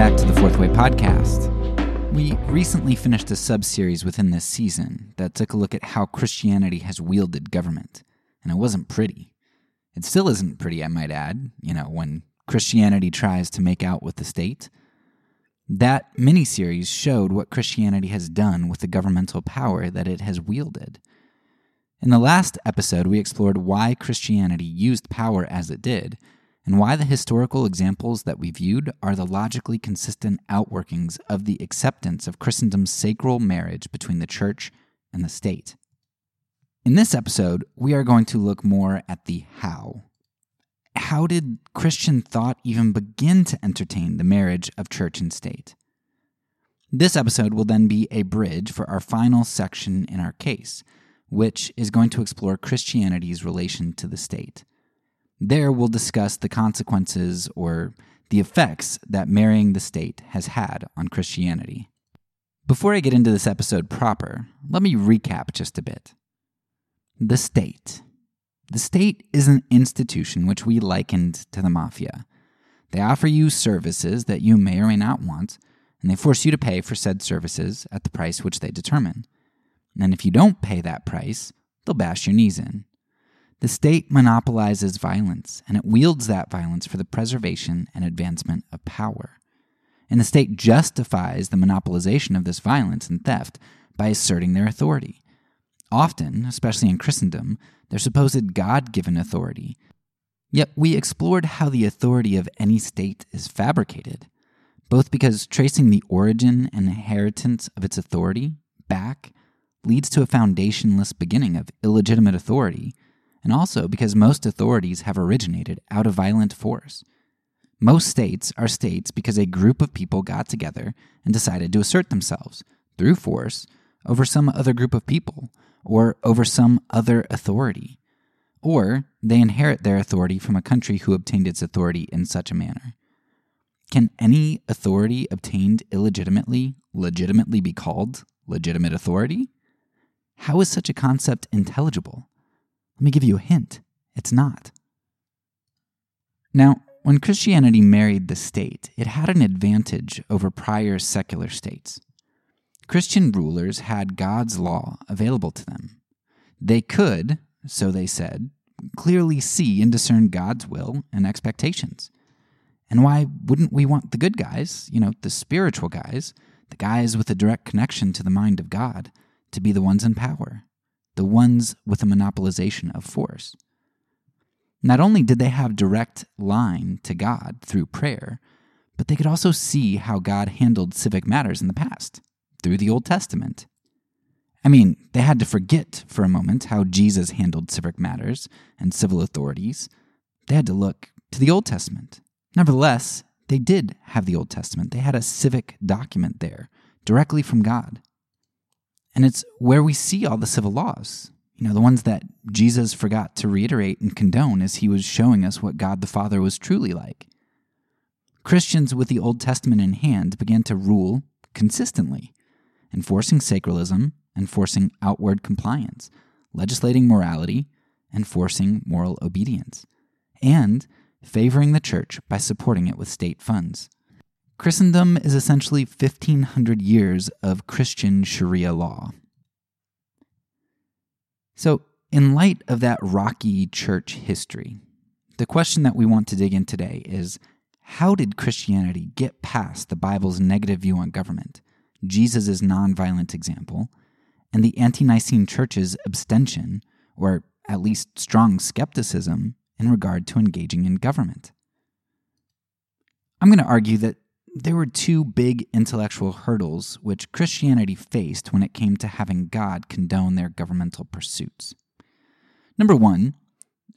back to the Fourth Way podcast. We recently finished a sub series within this season that took a look at how Christianity has wielded government, and it wasn't pretty. It still isn't pretty, I might add, you know, when Christianity tries to make out with the state. That mini series showed what Christianity has done with the governmental power that it has wielded. In the last episode, we explored why Christianity used power as it did and why the historical examples that we viewed are the logically consistent outworkings of the acceptance of Christendom's sacral marriage between the church and the state. In this episode, we are going to look more at the how. How did Christian thought even begin to entertain the marriage of church and state? This episode will then be a bridge for our final section in our case, which is going to explore Christianity's relation to the state. There, we'll discuss the consequences or the effects that marrying the state has had on Christianity. Before I get into this episode proper, let me recap just a bit. The state. The state is an institution which we likened to the mafia. They offer you services that you may or may not want, and they force you to pay for said services at the price which they determine. And if you don't pay that price, they'll bash your knees in. The state monopolizes violence, and it wields that violence for the preservation and advancement of power. And the state justifies the monopolization of this violence and theft by asserting their authority. Often, especially in Christendom, their supposed God given authority. Yet we explored how the authority of any state is fabricated, both because tracing the origin and inheritance of its authority back leads to a foundationless beginning of illegitimate authority and also because most authorities have originated out of violent force. Most states are states because a group of people got together and decided to assert themselves through force over some other group of people or over some other authority. Or they inherit their authority from a country who obtained its authority in such a manner. Can any authority obtained illegitimately legitimately be called legitimate authority? How is such a concept intelligible? Let me give you a hint it's not. Now, when Christianity married the state, it had an advantage over prior secular states. Christian rulers had God's law available to them. They could, so they said, clearly see and discern God's will and expectations. And why wouldn't we want the good guys, you know, the spiritual guys, the guys with a direct connection to the mind of God, to be the ones in power? The ones with a monopolization of force. Not only did they have direct line to God through prayer, but they could also see how God handled civic matters in the past through the Old Testament. I mean, they had to forget for a moment how Jesus handled civic matters and civil authorities. They had to look to the Old Testament. Nevertheless, they did have the Old Testament. They had a civic document there directly from God. And it's where we see all the civil laws, you know, the ones that Jesus forgot to reiterate and condone as he was showing us what God the Father was truly like. Christians with the Old Testament in hand began to rule consistently, enforcing sacralism, enforcing outward compliance, legislating morality, enforcing moral obedience, and favoring the church by supporting it with state funds. Christendom is essentially 1500 years of Christian Sharia law. So, in light of that rocky church history, the question that we want to dig in today is how did Christianity get past the Bible's negative view on government, Jesus' nonviolent example, and the ante Nicene Church's abstention, or at least strong skepticism, in regard to engaging in government? I'm going to argue that there were two big intellectual hurdles which Christianity faced when it came to having God condone their governmental pursuits. Number one,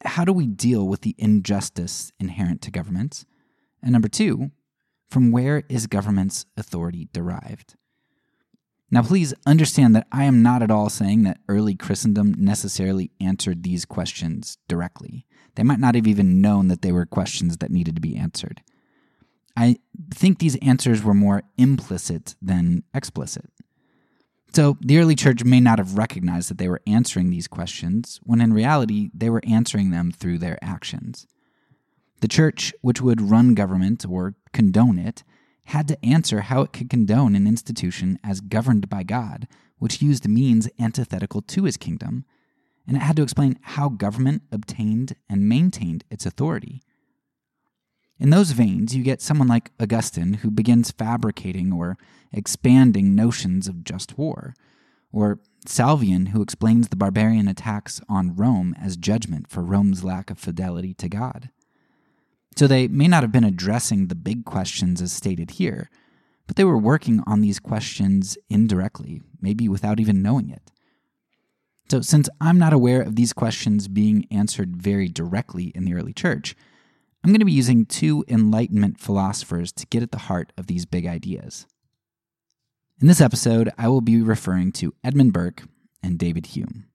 how do we deal with the injustice inherent to governments? And number two, from where is government's authority derived? Now, please understand that I am not at all saying that early Christendom necessarily answered these questions directly. They might not have even known that they were questions that needed to be answered. I think these answers were more implicit than explicit. So the early church may not have recognized that they were answering these questions, when in reality, they were answering them through their actions. The church, which would run government or condone it, had to answer how it could condone an institution as governed by God, which used means antithetical to his kingdom, and it had to explain how government obtained and maintained its authority. In those veins, you get someone like Augustine who begins fabricating or expanding notions of just war, or Salvian who explains the barbarian attacks on Rome as judgment for Rome's lack of fidelity to God. So they may not have been addressing the big questions as stated here, but they were working on these questions indirectly, maybe without even knowing it. So, since I'm not aware of these questions being answered very directly in the early church, I'm going to be using two Enlightenment philosophers to get at the heart of these big ideas. In this episode, I will be referring to Edmund Burke and David Hume.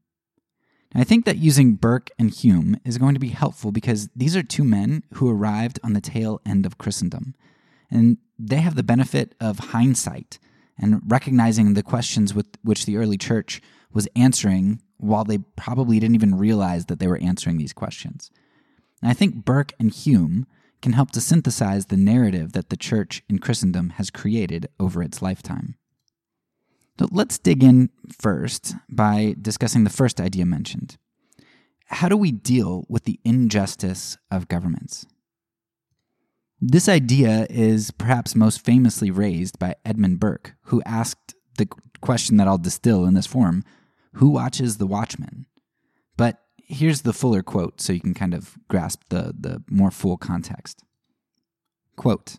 I think that using Burke and Hume is going to be helpful because these are two men who arrived on the tail end of Christendom, and they have the benefit of hindsight and recognizing the questions with which the early church was answering while they probably didn't even realize that they were answering these questions. And I think Burke and Hume can help to synthesize the narrative that the church in Christendom has created over its lifetime. So let's dig in first by discussing the first idea mentioned. How do we deal with the injustice of governments? This idea is perhaps most famously raised by Edmund Burke, who asked the question that I'll distill in this form Who watches the watchman? But here's the fuller quote so you can kind of grasp the, the more full context. Quote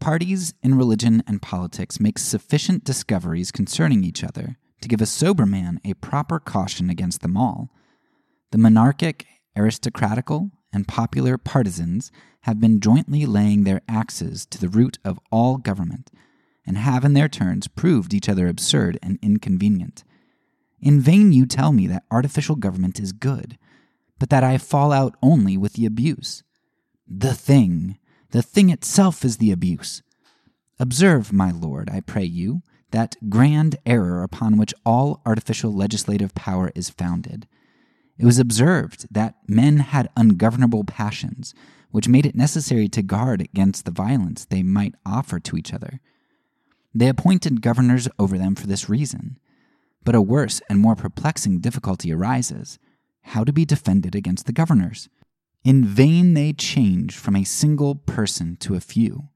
Parties in religion and politics make sufficient discoveries concerning each other to give a sober man a proper caution against them all. The monarchic, aristocratical, and popular partisans have been jointly laying their axes to the root of all government, and have in their turns proved each other absurd and inconvenient. In vain you tell me that artificial government is good, but that I fall out only with the abuse. The thing, the thing itself is the abuse. Observe, my lord, I pray you, that grand error upon which all artificial legislative power is founded. It was observed that men had ungovernable passions, which made it necessary to guard against the violence they might offer to each other. They appointed governors over them for this reason. But a worse and more perplexing difficulty arises how to be defended against the governors. In vain they change from a single person to a few.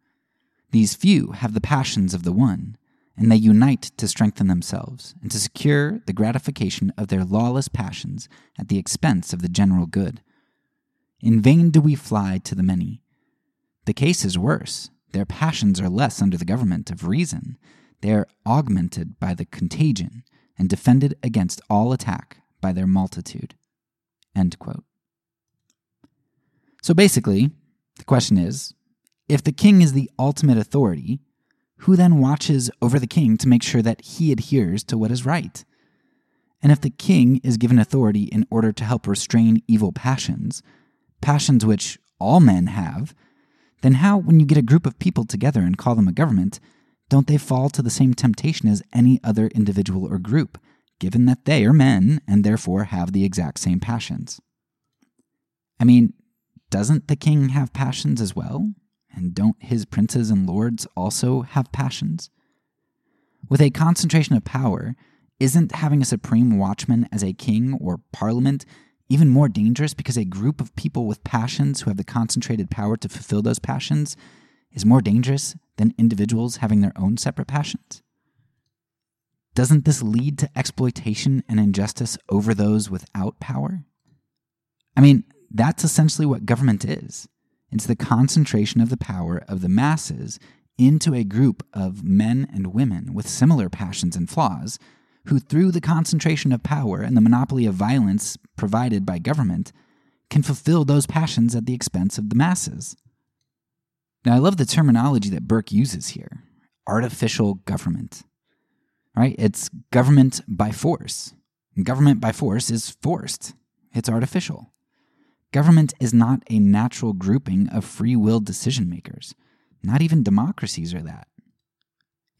These few have the passions of the one, and they unite to strengthen themselves and to secure the gratification of their lawless passions at the expense of the general good. In vain do we fly to the many. The case is worse. Their passions are less under the government of reason. They are augmented by the contagion and defended against all attack by their multitude. So basically, the question is if the king is the ultimate authority, who then watches over the king to make sure that he adheres to what is right? And if the king is given authority in order to help restrain evil passions, passions which all men have, then how, when you get a group of people together and call them a government, don't they fall to the same temptation as any other individual or group, given that they are men and therefore have the exact same passions? I mean, doesn't the king have passions as well? And don't his princes and lords also have passions? With a concentration of power, isn't having a supreme watchman as a king or parliament even more dangerous because a group of people with passions who have the concentrated power to fulfill those passions is more dangerous than individuals having their own separate passions? Doesn't this lead to exploitation and injustice over those without power? I mean, that's essentially what government is. It's the concentration of the power of the masses into a group of men and women with similar passions and flaws, who, through the concentration of power and the monopoly of violence provided by government, can fulfill those passions at the expense of the masses. Now, I love the terminology that Burke uses here artificial government. Right? It's government by force. Government by force is forced, it's artificial. Government is not a natural grouping of free will decision makers. Not even democracies are that.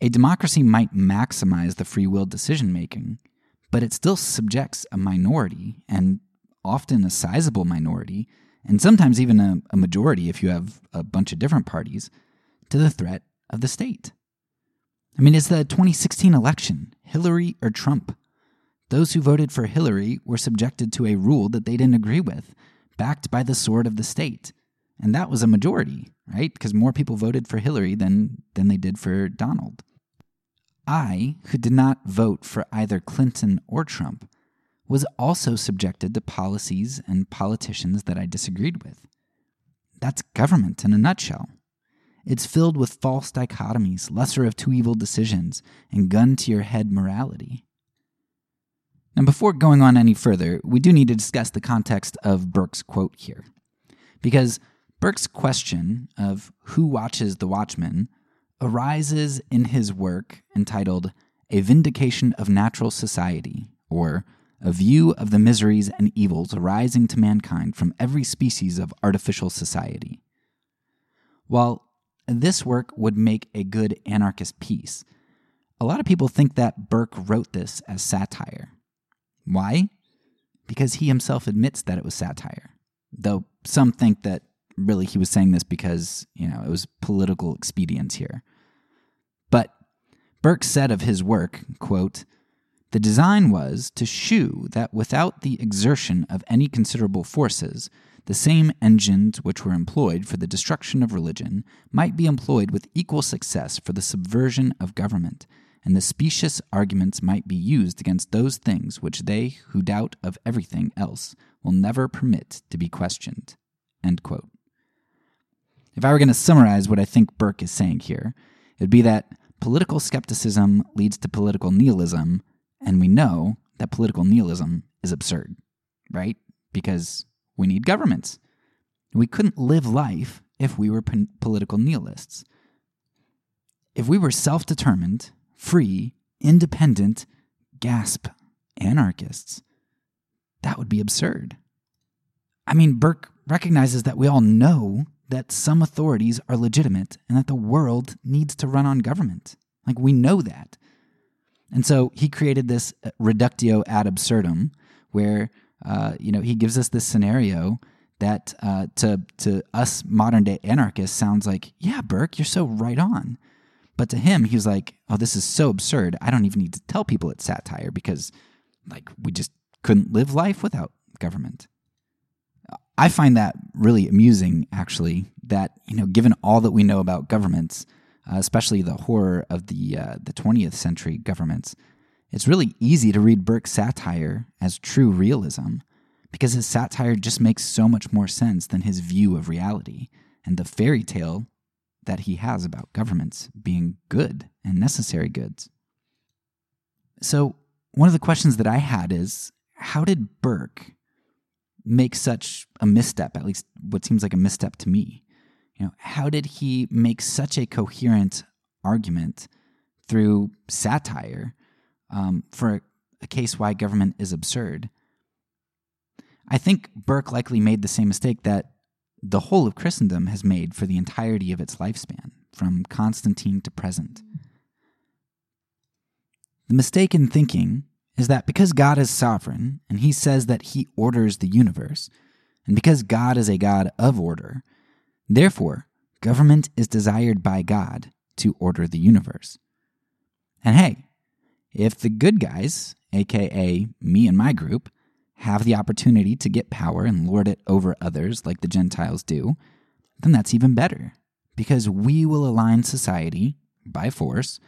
A democracy might maximize the free will decision making, but it still subjects a minority, and often a sizable minority, and sometimes even a, a, majority if you have a bunch of different parties, to the threat of the state. I mean, is the 2016 election Hillary or Trump? Those who voted for Hillary were subjected to a rule that they didn't agree with, backed by the sword of the state. And that was a majority, right? Because more people voted for Hillary than, than they did for Donald. I, who did not vote for either Clinton or Trump, was also subjected to policies and politicians that I disagreed with. That's government in a nutshell. It's filled with false dichotomies, lesser of two evil decisions, and gun to your head morality. Now, before going on any further, we do need to discuss the context of Burke's quote here. Because Burke's question of who watches the watchman arises in his work entitled A Vindication of Natural Society, or A View of the Miseries and Evils Arising to Mankind from Every Species of Artificial Society. While this work would make a good anarchist piece, a lot of people think that Burke wrote this as satire. Why? Because he himself admits that it was satire, though some think that really he was saying this because, you know, it was political expedience here. But Burke said of his work, quote, the design was to shew that without the exertion of any considerable forces, the same engines which were employed for the destruction of religion might be employed with equal success for the subversion of government, and the specious arguments might be used against those things which they who doubt of everything else will never permit to be questioned. If I were going to summarize what I think Burke is saying here, it would be that political skepticism leads to political nihilism, and we know that political nihilism is absurd, right? Because we need governments. We couldn't live life if we were p- political nihilists. If we were self determined, free, independent, gasp, anarchists, that would be absurd. I mean, Burke recognizes that we all know that some authorities are legitimate and that the world needs to run on government. Like, we know that. And so he created this uh, reductio ad absurdum where, uh, you know, he gives us this scenario that uh, to, to us modern day anarchists sounds like, yeah, Burke, you're so right on. But to him, he was like, oh, this is so absurd. I don't even need to tell people it's satire because, like, we just couldn't live life without government. I find that really amusing, actually, that, you know, given all that we know about governments, uh, especially the horror of the, uh, the 20th century governments, it's really easy to read Burke's satire as true realism because his satire just makes so much more sense than his view of reality and the fairy tale that he has about governments being good and necessary goods. So, one of the questions that I had is how did Burke make such a misstep, at least what seems like a misstep to me? You know, how did he make such a coherent argument through satire um, for a case why government is absurd? I think Burke likely made the same mistake that the whole of Christendom has made for the entirety of its lifespan, from Constantine to present. The mistake in thinking is that because God is sovereign and he says that he orders the universe, and because God is a God of order, therefore, government is desired by God to order the universe. And hey, if the good guys, aka me and my group, have the opportunity to get power and lord it over others like the Gentiles do, then that's even better, because we will align society, by force,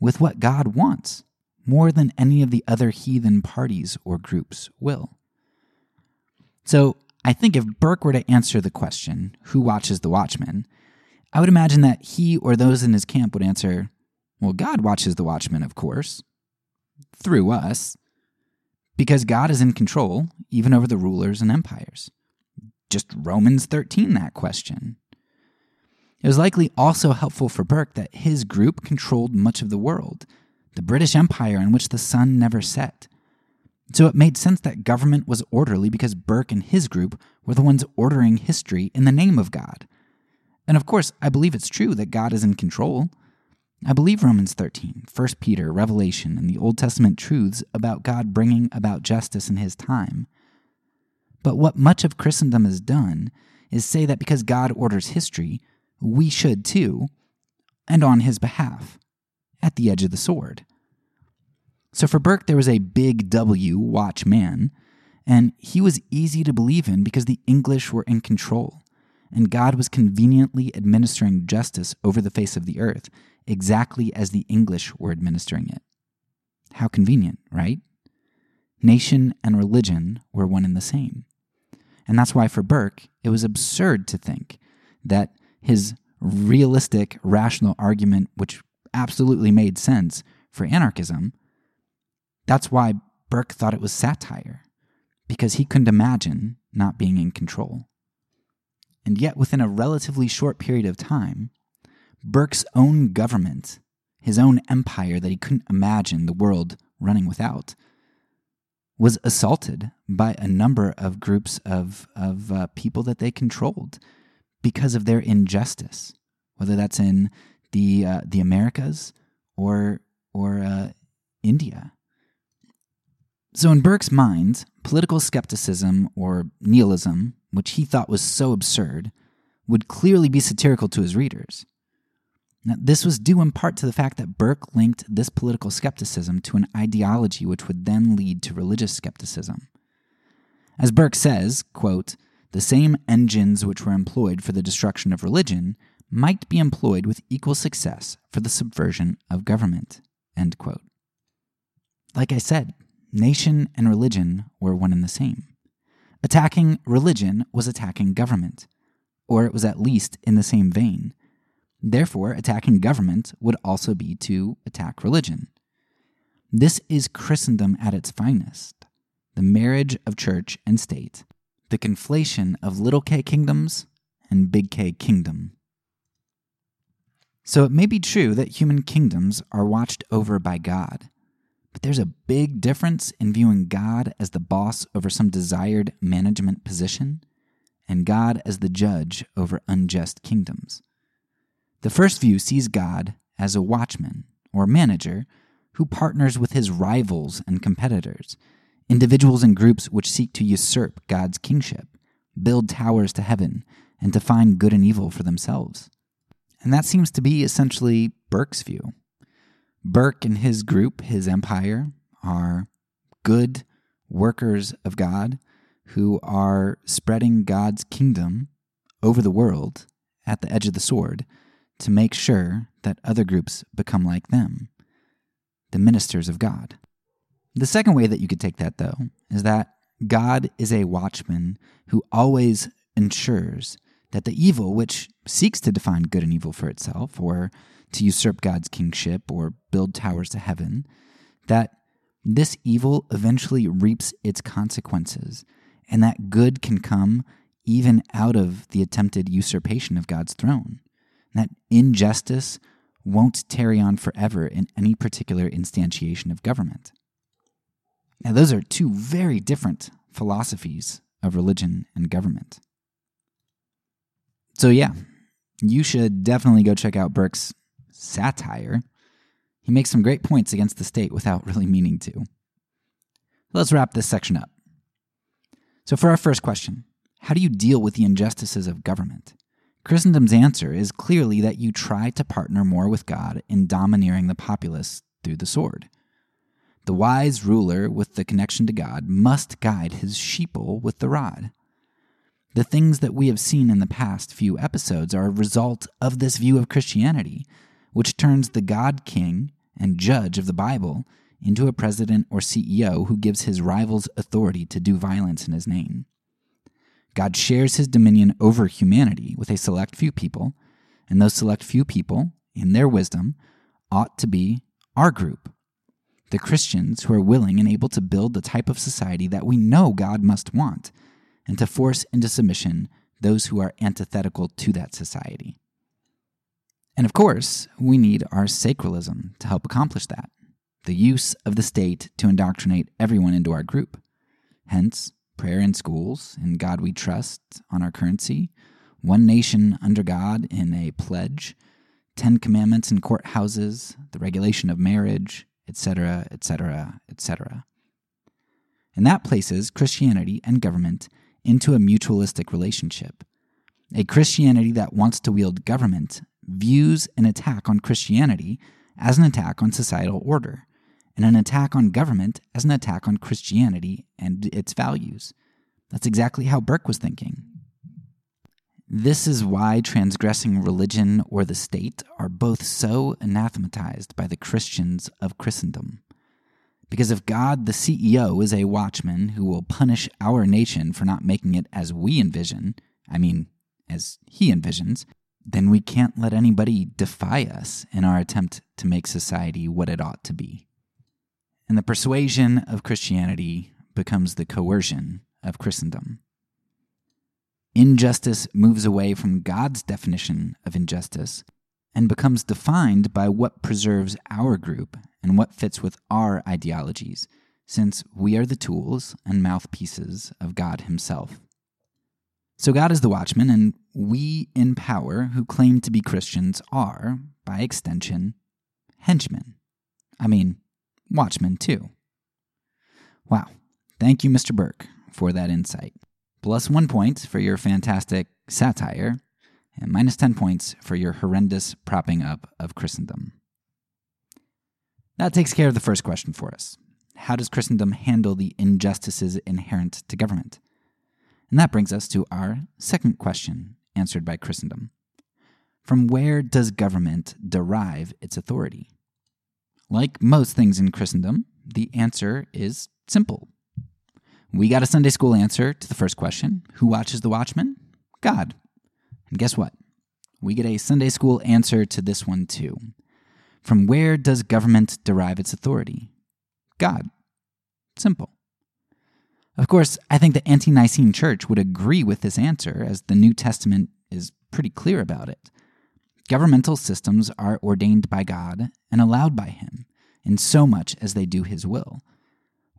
with what God wants more than any of the other heathen parties or groups will. So, I think if Burke were to answer the question, who watches the Watchmen, I would imagine that he or those in his camp would answer, well, God watches the Watchmen, of course, through us, because God is in control even over the rulers and empires. Just Romans 13 that question. It was likely also helpful for Burke that his group controlled much of the world the British Empire in which the sun never set. So it made sense that government was orderly because Burke and his group were the ones ordering history in the name of God. And of course, I believe it's true that God is in control. I believe Romans 13, 1 Peter, Revelation, and the Old Testament truths about God bringing about justice in his time. But what much of Christendom has done is say that because God orders history, we should too, and on his behalf at the edge of the sword. So for Burke, there was a big W watchman, and he was easy to believe in because the English were in control, and God was conveniently administering justice over the face of the earth, exactly as the English were administering it. How convenient, right? Nation and religion were one and the same. And that's why for Burke, it was absurd to think that his realistic, rational argument, which absolutely made sense for anarchism, that's why Burke thought it was satire, because he couldn't imagine not being in control. And yet, within a relatively short period of time, Burke's own government, his own empire that he couldn't imagine the world running without, was assaulted by a number of groups of, of uh, people that they controlled because of their injustice, whether that's in the, uh, the Americas or, or uh, India. So, in Burke's mind, political skepticism or nihilism, which he thought was so absurd, would clearly be satirical to his readers. Now, this was due in part to the fact that Burke linked this political skepticism to an ideology which would then lead to religious skepticism. As Burke says, quote, the same engines which were employed for the destruction of religion might be employed with equal success for the subversion of government. End quote. Like I said, nation and religion were one and the same. Attacking religion was attacking government, or it was at least in the same vein. Therefore, attacking government would also be to attack religion. This is Christendom at its finest the marriage of church and state, the conflation of little k kingdoms and big K kingdom. So it may be true that human kingdoms are watched over by God, but there's a big difference in viewing God as the boss over some desired management position and God as the judge over unjust kingdoms. The first view sees God as a watchman or manager who partners with his rivals and competitors, individuals and groups which seek to usurp God's kingship, build towers to heaven, and define good and evil for themselves. And that seems to be essentially Burke's view. Burke and his group, his empire, are good workers of God who are spreading God's kingdom over the world at the edge of the sword to make sure that other groups become like them, the ministers of God. The second way that you could take that, though, is that God is a watchman who always ensures that the evil, which seeks to define good and evil for itself, or to usurp God's kingship, or build towers to heaven, that this evil eventually reaps its consequences, and that good can come even out of the attempted usurpation of God's throne that injustice won't tarry on forever in any particular instantiation of government. Now, those are two very different philosophies of religion and government. So, yeah, you should definitely go check out Burke's satire. He makes some great points against the state without really meaning to. Let's wrap this section up. So, for our first question, how do you deal with the injustices of government? Christendom's answer is clearly that you try to partner more with God in domineering the populace through the sword. The wise ruler with the connection to God must guide his sheeple with the rod. The things that we have seen in the past few episodes are a result of this view of Christianity, which turns the God King and judge of the Bible into a president or CEO who gives his rivals authority to do violence in his name. God shares his dominion over humanity with a select few people, and those select few people, in their wisdom, ought to be our group. The Christians who are willing and able to build the type of society that we know God must want, and to force into submission those who are antithetical to that society. And of course, we need our sacralism to help accomplish that the use of the state to indoctrinate everyone into our group. Hence, prayer in schools, in God we trust on our currency, one nation under God in a pledge, Ten Commandments in courthouses, the regulation of marriage, etc., etc., etc. And that places Christianity and government into a mutualistic relationship. A Christianity that wants to wield government views an attack on Christianity as an attack on societal order, and an attack on government as an attack on Christianity and its values. That's exactly how Burke was thinking. This is why transgressing religion or the state are both so anathematized by the Christians of Christendom. Because if God, the CEO, is a watchman who will punish our nation for not making it as we envision, I mean, as he envisions, then we can't let anybody defy us in our attempt to make society what it ought to be. And the persuasion of Christianity becomes the coercion of Christendom. Injustice moves away from God's definition of injustice and becomes defined by what preserves our group and what fits with our ideologies, since we are the tools and mouthpieces of God Himself. So God is the watchman, and we in power who claim to be Christians are, by extension, henchmen. I mean, watchmen too. Wow. Thank you, Mr. Burke, for that insight. Plus one point for your fantastic satire, and minus 10 points for your horrendous propping up of Christendom. That takes care of the first question for us. How does Christendom handle the injustices inherent to government? And that brings us to our second question, answered by Christendom. From where does government derive its authority? Like most things in Christendom, the answer is simple. We got a Sunday school answer to the first question Who watches the watchman? God. And guess what? We get a Sunday school answer to this one too. From where does government derive its authority? God. Simple. Of course, I think the ante Nicene Church would agree with this answer, as the New Testament is pretty clear about it. Governmental systems are ordained by God and allowed by Him, in so much as they do His will.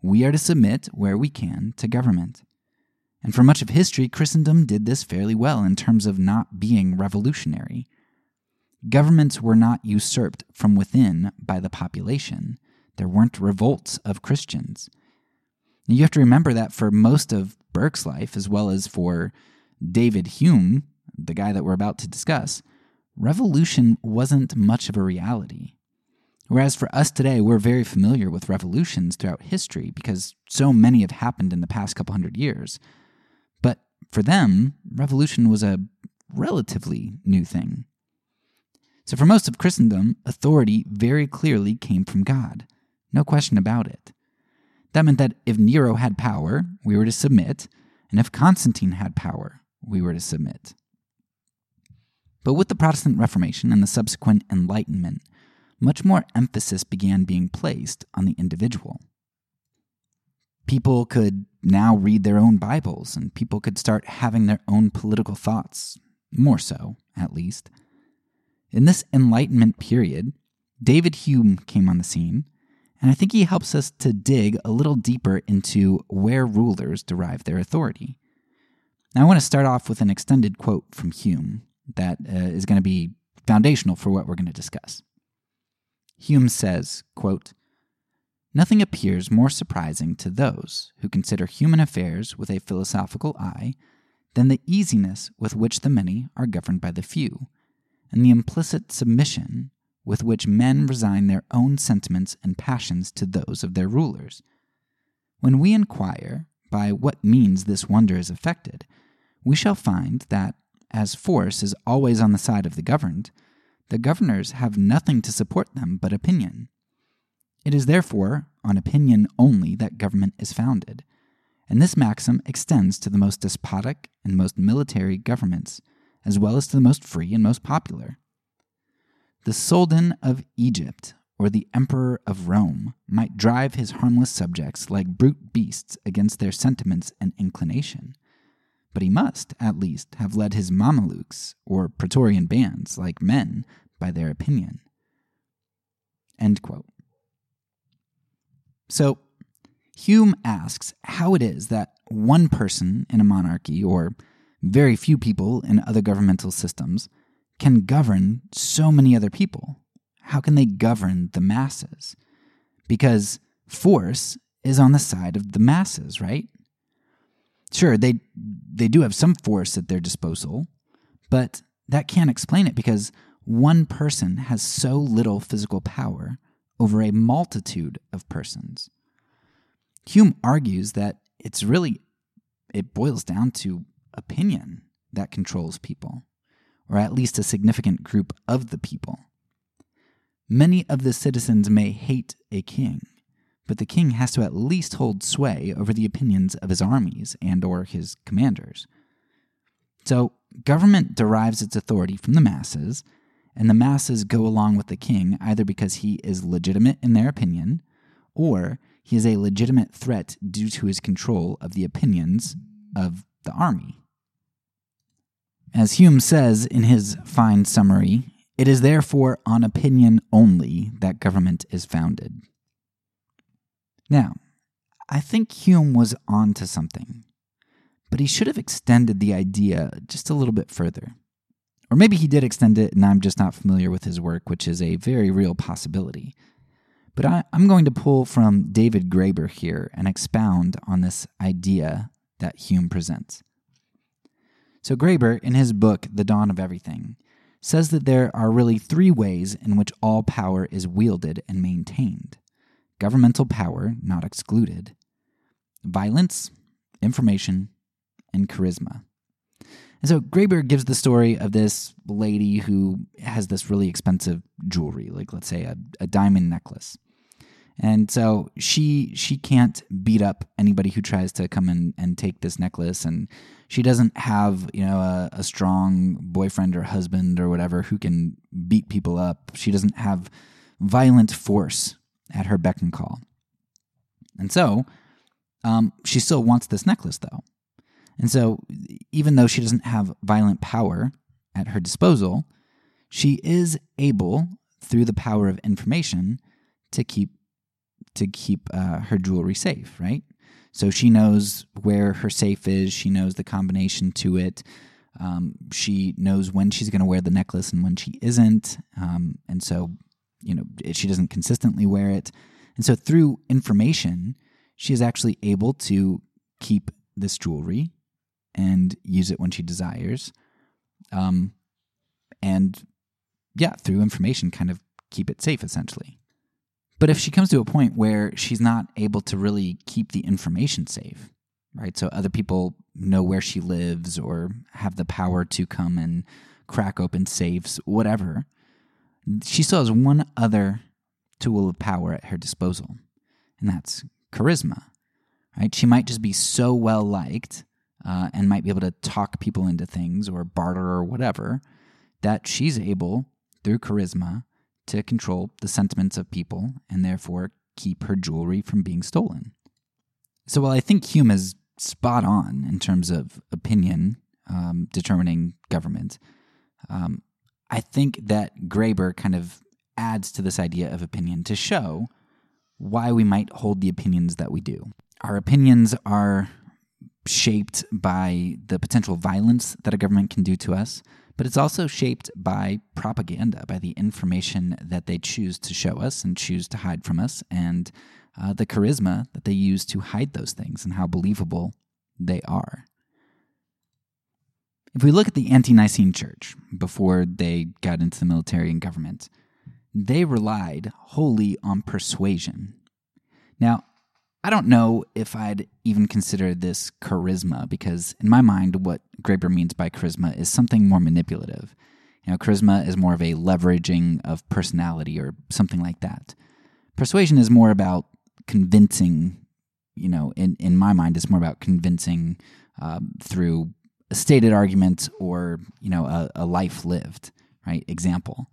We are to submit where we can to government. And for much of history, Christendom did this fairly well in terms of not being revolutionary. Governments were not usurped from within by the population. There weren't revolts of Christians. You have to remember that for most of Burke's life, as well as for David Hume, the guy that we're about to discuss, revolution wasn't much of a reality. Whereas for us today, we're very familiar with revolutions throughout history because so many have happened in the past couple hundred years. But for them, revolution was a relatively new thing. So for most of Christendom, authority very clearly came from God. No question about it. That meant that if Nero had power, we were to submit, and if Constantine had power, we were to submit. But with the Protestant Reformation and the subsequent Enlightenment, much more emphasis began being placed on the individual. People could now read their own Bibles, and people could start having their own political thoughts, more so, at least. In this Enlightenment period, David Hume came on the scene and I think he helps us to dig a little deeper into where rulers derive their authority. Now, I want to start off with an extended quote from Hume that uh, is going to be foundational for what we're going to discuss. Hume says, quote, Nothing appears more surprising to those who consider human affairs with a philosophical eye than the easiness with which the many are governed by the few, and the implicit submission with which men resign their own sentiments and passions to those of their rulers. When we inquire by what means this wonder is effected, we shall find that, as force is always on the side of the governed, the governors have nothing to support them but opinion. It is therefore on opinion only that government is founded, and this maxim extends to the most despotic and most military governments, as well as to the most free and most popular. The Soldan of Egypt or the Emperor of Rome might drive his harmless subjects like brute beasts against their sentiments and inclination. But he must, at least, have led his Mamelukes or Praetorian bands like men by their opinion. So, Hume asks how it is that one person in a monarchy, or very few people in other governmental systems, can govern so many other people? How can they govern the masses? Because force is on the side of the masses, right? Sure, they they do have some force at their disposal, but that can't explain it because one person has so little physical power over a multitude of persons. Hume argues that it's really, it boils down to opinion that controls people, or at least a significant group of the people. Many of the citizens may hate a king, but the king has to at least hold sway over the opinions of his armies and or his commanders. So, government derives its authority from the masses, and the masses go along with the king either because he is legitimate in their opinion or he is a legitimate threat due to his control of the opinions of the army. As Hume says in his fine summary, it is therefore on opinion only that government is founded. Now, I think Hume was on to something, but he should have extended the idea just a little bit further. Or maybe he did extend it and I'm just not familiar with his work, which is a very real possibility. But I, am going to pull from David Graeber here and expound on this idea that Hume presents. So, Graeber, in his book, The Dawn of Everything, says that there are really three ways in which all power is wielded and maintained governmental power, not excluded, violence, information, and charisma. And so Graeber gives the story of this lady who has this really expensive jewelry, like let's say a, a diamond necklace. And so she she can't beat up anybody who tries to come in and take this necklace and she doesn't have, you know, a, a strong boyfriend or husband or whatever who can beat people up. She doesn't have violent force at her beck and call. And so um, she still wants this necklace though. And so, even though she doesn't have violent power at her disposal, she is able, through the power of information, to keep to keep uh, her jewelry safe. Right. So she knows where her safe is. She knows the combination to it. Um, she knows when she's going to wear the necklace and when she isn't. Um, and so, you know, she doesn't consistently wear it. And so, through information, she is actually able to keep this jewelry and use it when she desires. Um, and yeah, through information, kind of keep it safe essentially. But if she comes to a point where she's not able to really keep the information safe, right? So other people know where she lives or have the power to come and crack open safes, whatever. She still has one other tool of power at her disposal, and that's charisma, right? She might just be so well liked uh, and might be able to talk people into things or barter or whatever, that she's able, through charisma, to control the sentiments of people and therefore keep her jewelry from being stolen. So while I think Hume is spot on in terms of opinion um, determining government, um, I think that Graeber kind of adds to this idea of opinion to show why we might hold the opinions that we do. Our opinions are shaped by the potential violence that a government can do to us, but it's also shaped by propaganda, by the information that they choose to show us and choose to hide from us, and uh, the charisma that they use to hide those things and how believable they are. If we look at the Ante Nicene Church before they got into the military and government, they relied wholly on persuasion. Now, I don't know if I'd even consider this charisma because, in my mind, what Graeber means by charisma is something more manipulative. You know, charisma is more of a leveraging of personality or something like that. Persuasion is more about convincing, you know, in, in my mind, it's more about convincing um, through a stated argument or, you know, a, a life lived, right? Example.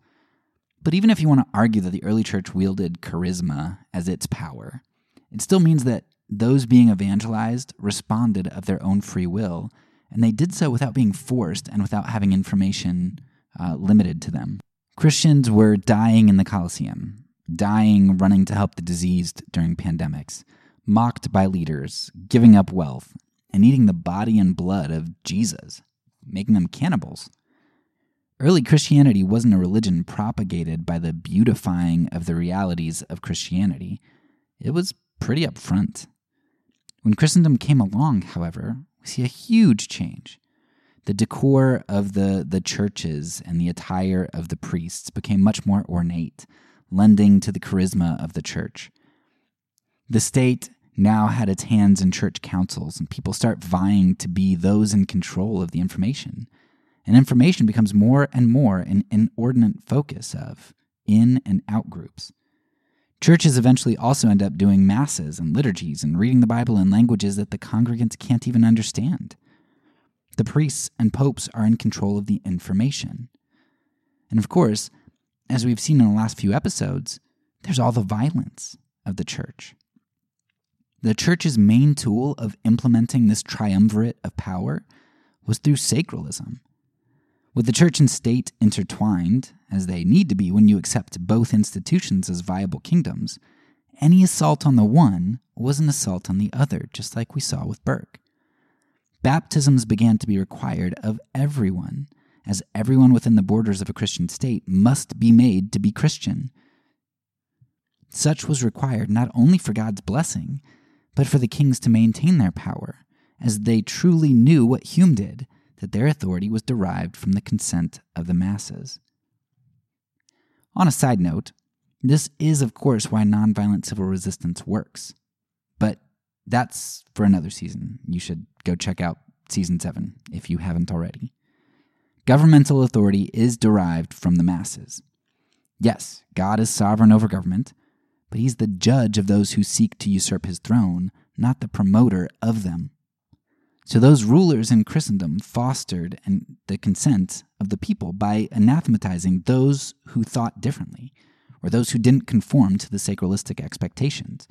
But even if you want to argue that the early church wielded charisma as its power, it still means that those being evangelized responded of their own free will, and they did so without being forced and without having information uh, limited to them. Christians were dying in the Colosseum, dying running to help the diseased during pandemics, mocked by leaders, giving up wealth, and eating the body and blood of Jesus, making them cannibals. Early Christianity wasn't a religion propagated by the beautifying of the realities of Christianity. It was pretty upfront. When Christendom came along, however, we see a huge change. The decor of the, the churches and the attire of the priests became much more ornate, lending to the charisma of the church. The state now had its hands in church councils, and people start vying to be those in control of the information. And information becomes more and more an inordinate focus of in and out groups. Churches eventually also end up doing masses and liturgies and reading the Bible in languages that the congregants can't even understand. The priests and popes are in control of the information. And of course, as we've seen in the last few episodes, there's all the violence of the church. The church's main tool of implementing this triumvirate of power was through sacralism. With the church and state intertwined, as they need to be when you accept both institutions as viable kingdoms, any assault on the one was an assault on the other, just like we saw with Burke. Baptisms began to be required of everyone, as everyone within the borders of a Christian state must be made to be Christian. Such was required not only for God's blessing, but for the kings to maintain their power, as they truly knew what Hume did, that their authority was derived from the consent of the masses. On a side note, this is, of course, why nonviolent civil resistance works. But that's for another season. You should go check out season 7 if you haven't already. Governmental authority is derived from the masses. Yes, God is sovereign over government, but he's the judge of those who seek to usurp his throne, not the promoter of them. So those rulers in Christendom fostered and the consent of the people by anathematizing those who thought differently, or those who didn't conform to the sacralistic expectations.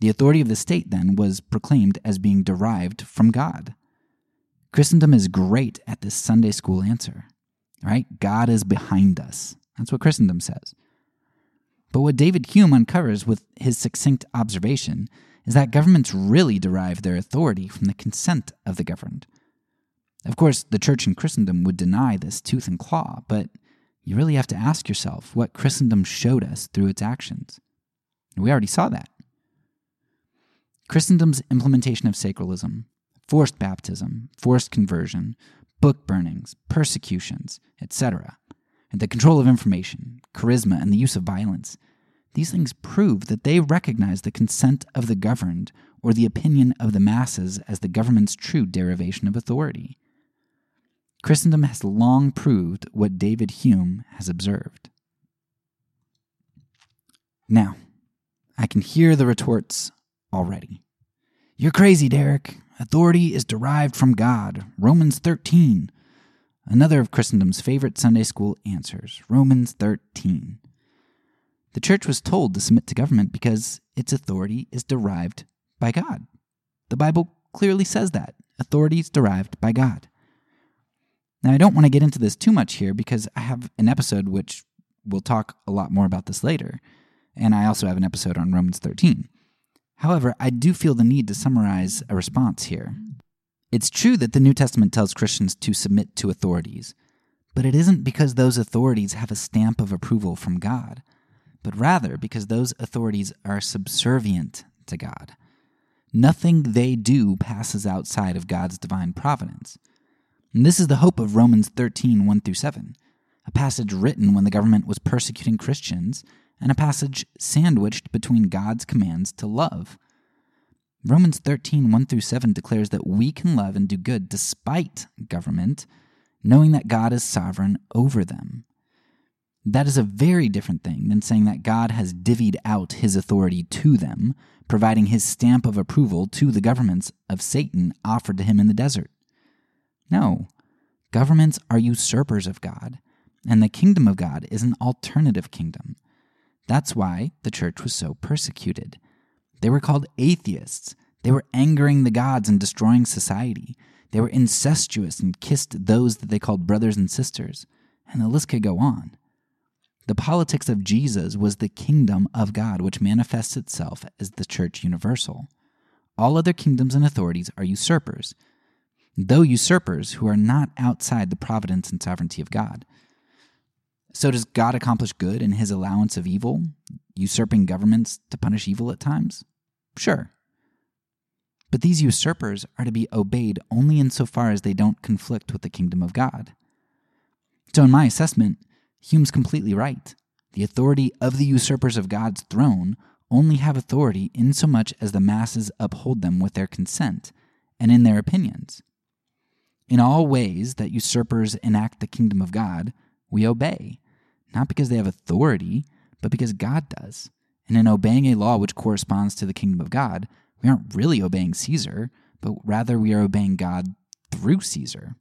The authority of the state then was proclaimed as being derived from God. Christendom is great at this Sunday school answer, right? God is behind us. That's what Christendom says. But what David Hume uncovers with his succinct observation is that governments really derive their authority from the consent of the governed. Of course, the church in Christendom would deny this tooth and claw, but you really have to ask yourself what Christendom showed us through its actions. We already saw that. Christendom's implementation of sacralism, forced baptism, forced conversion, book burnings, persecutions, etc., and the control of information, charisma, and the use of violence. These things prove that they recognize the consent of the governed or the opinion of the masses as the government's true derivation of authority. Christendom has long proved what David Hume has observed. Now, I can hear the retorts already. You're crazy, Derek. Authority is derived from God. Romans 13. Another of Christendom's favorite Sunday school answers Romans 13. The church was told to submit to government because its authority is derived by God. The Bible clearly says that authority is derived by God. Now, I don't want to get into this too much here because I have an episode which we'll talk a lot more about this later, and I also have an episode on Romans 13. However, I do feel the need to summarize a response here. It's true that the New Testament tells Christians to submit to authorities, but it isn't because those authorities have a stamp of approval from God, but rather because those authorities are subservient to God. Nothing they do passes outside of God's divine providence. And this is the hope of Romans 13 1 through 7, a passage written when the government was persecuting Christians, and a passage sandwiched between God's commands to love. Romans 13, 1 through 7 declares that we can love and do good despite government, knowing that God is sovereign over them. That is a very different thing than saying that God has divvied out his authority to them, providing his stamp of approval to the governments of Satan offered to him in the desert. No, governments are usurpers of God, and the kingdom of God is an alternative kingdom. That's why the church was so persecuted. They were called atheists. They were angering the gods and destroying society. They were incestuous and kissed those that they called brothers and sisters. And the list could go on. The politics of Jesus was the kingdom of God, which manifests itself as the church universal. All other kingdoms and authorities are usurpers, though usurpers who are not outside the providence and sovereignty of God. So, does God accomplish good in his allowance of evil, usurping governments to punish evil at times? Sure. But these usurpers are to be obeyed only insofar as they don't conflict with the kingdom of God. So, in my assessment, Hume's completely right. The authority of the usurpers of God's throne only have authority insomuch as the masses uphold them with their consent and in their opinions. In all ways that usurpers enact the kingdom of God, we obey, not because they have authority, but because God does. And in obeying a law which corresponds to the kingdom of God, we aren't really obeying Caesar, but rather we are obeying God through Caesar.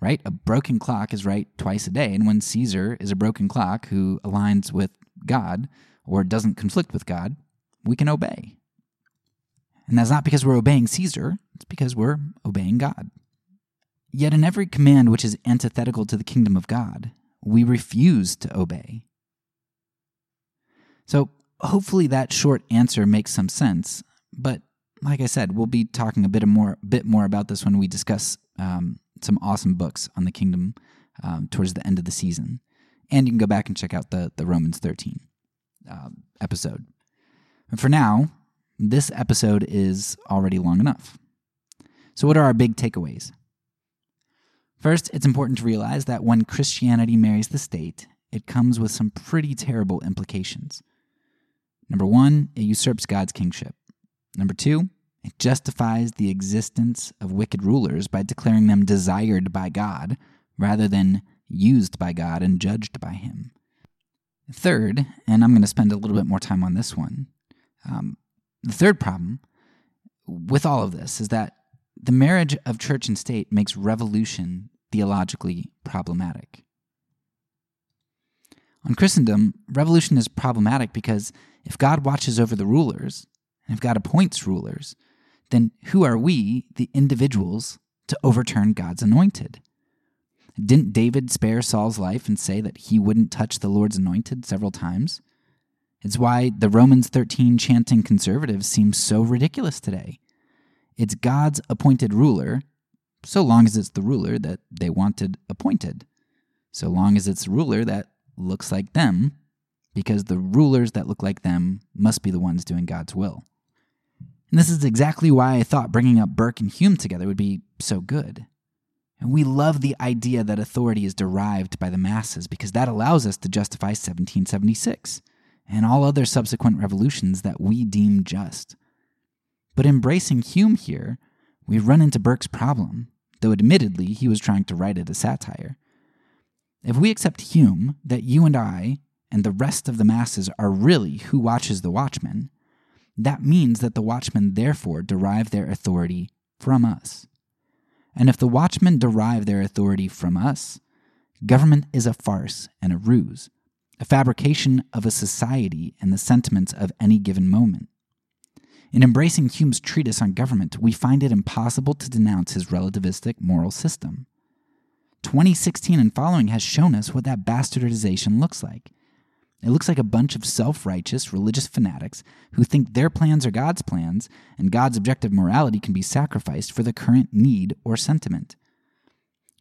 Right? A broken clock is right twice a day, and when Caesar is a broken clock who aligns with God or doesn't conflict with God, we can obey. And that's not because we're obeying Caesar, it's because we're obeying God. Yet in every command which is antithetical to the kingdom of God, we refuse to obey. So hopefully that short answer makes some sense. But like I said, we'll be talking a bit more, bit more about this when we discuss um, some awesome books on the kingdom um, towards the end of the season. And you can go back and check out the the Romans thirteen uh, episode. And for now, this episode is already long enough. So, what are our big takeaways? First, it's important to realize that when Christianity marries the state, it comes with some pretty terrible implications. Number one, it usurps God's kingship. Number two, it justifies the existence of wicked rulers by declaring them desired by God rather than used by God and judged by Him. Third, and I'm going to spend a little bit more time on this one, um, the third problem with all of this is that the marriage of church and state makes revolution theologically problematic. On Christendom, revolution is problematic because if God watches over the rulers, and if God appoints rulers, then who are we, the individuals, to overturn God's anointed? Didn't David spare Saul's life and say that he wouldn't touch the Lord's anointed several times? It's why the Romans 13 chanting conservatives seem so ridiculous today. It's God's appointed ruler, so long as it's the ruler that they wanted appointed, so long as it's ruler that looks like them, because the rulers that look like them must be the ones doing God's will. And this is exactly why I thought bringing up Burke and Hume together would be so good. And we love the idea that authority is derived by the masses because that allows us to justify 1776 and all other subsequent revolutions that we deem just. But embracing Hume here, we run into Burke's problem, though admittedly he was trying to write it as satire. If we accept Hume that you and I and the rest of the masses are really who watches the watchman, that means that the watchmen therefore derive their authority from us. And if the watchmen derive their authority from us, government is a farce and a ruse, a fabrication of a society and the sentiments of any given moment. In embracing Hume's treatise on government, we find it impossible to denounce his relativistic moral system. 2016 and following has shown us what that bastardization looks like. It looks like a bunch of self righteous religious fanatics who think their plans are God's plans and God's objective morality can be sacrificed for the current need or sentiment.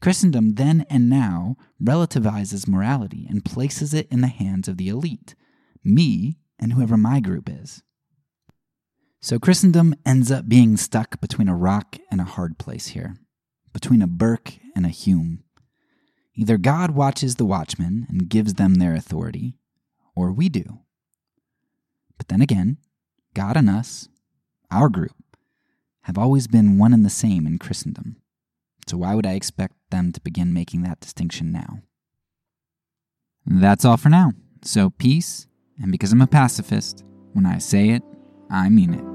Christendom then and now relativizes morality and places it in the hands of the elite, me and whoever my group is. So Christendom ends up being stuck between a rock and a hard place here, between a Burke and a Hume. Either God watches the watchmen and gives them their authority, or we do. But then again, God and us, our group, have always been one and the same in Christendom. So why would I expect them to begin making that distinction now? That's all for now. So peace, and because I'm a pacifist, when I say it, I mean it.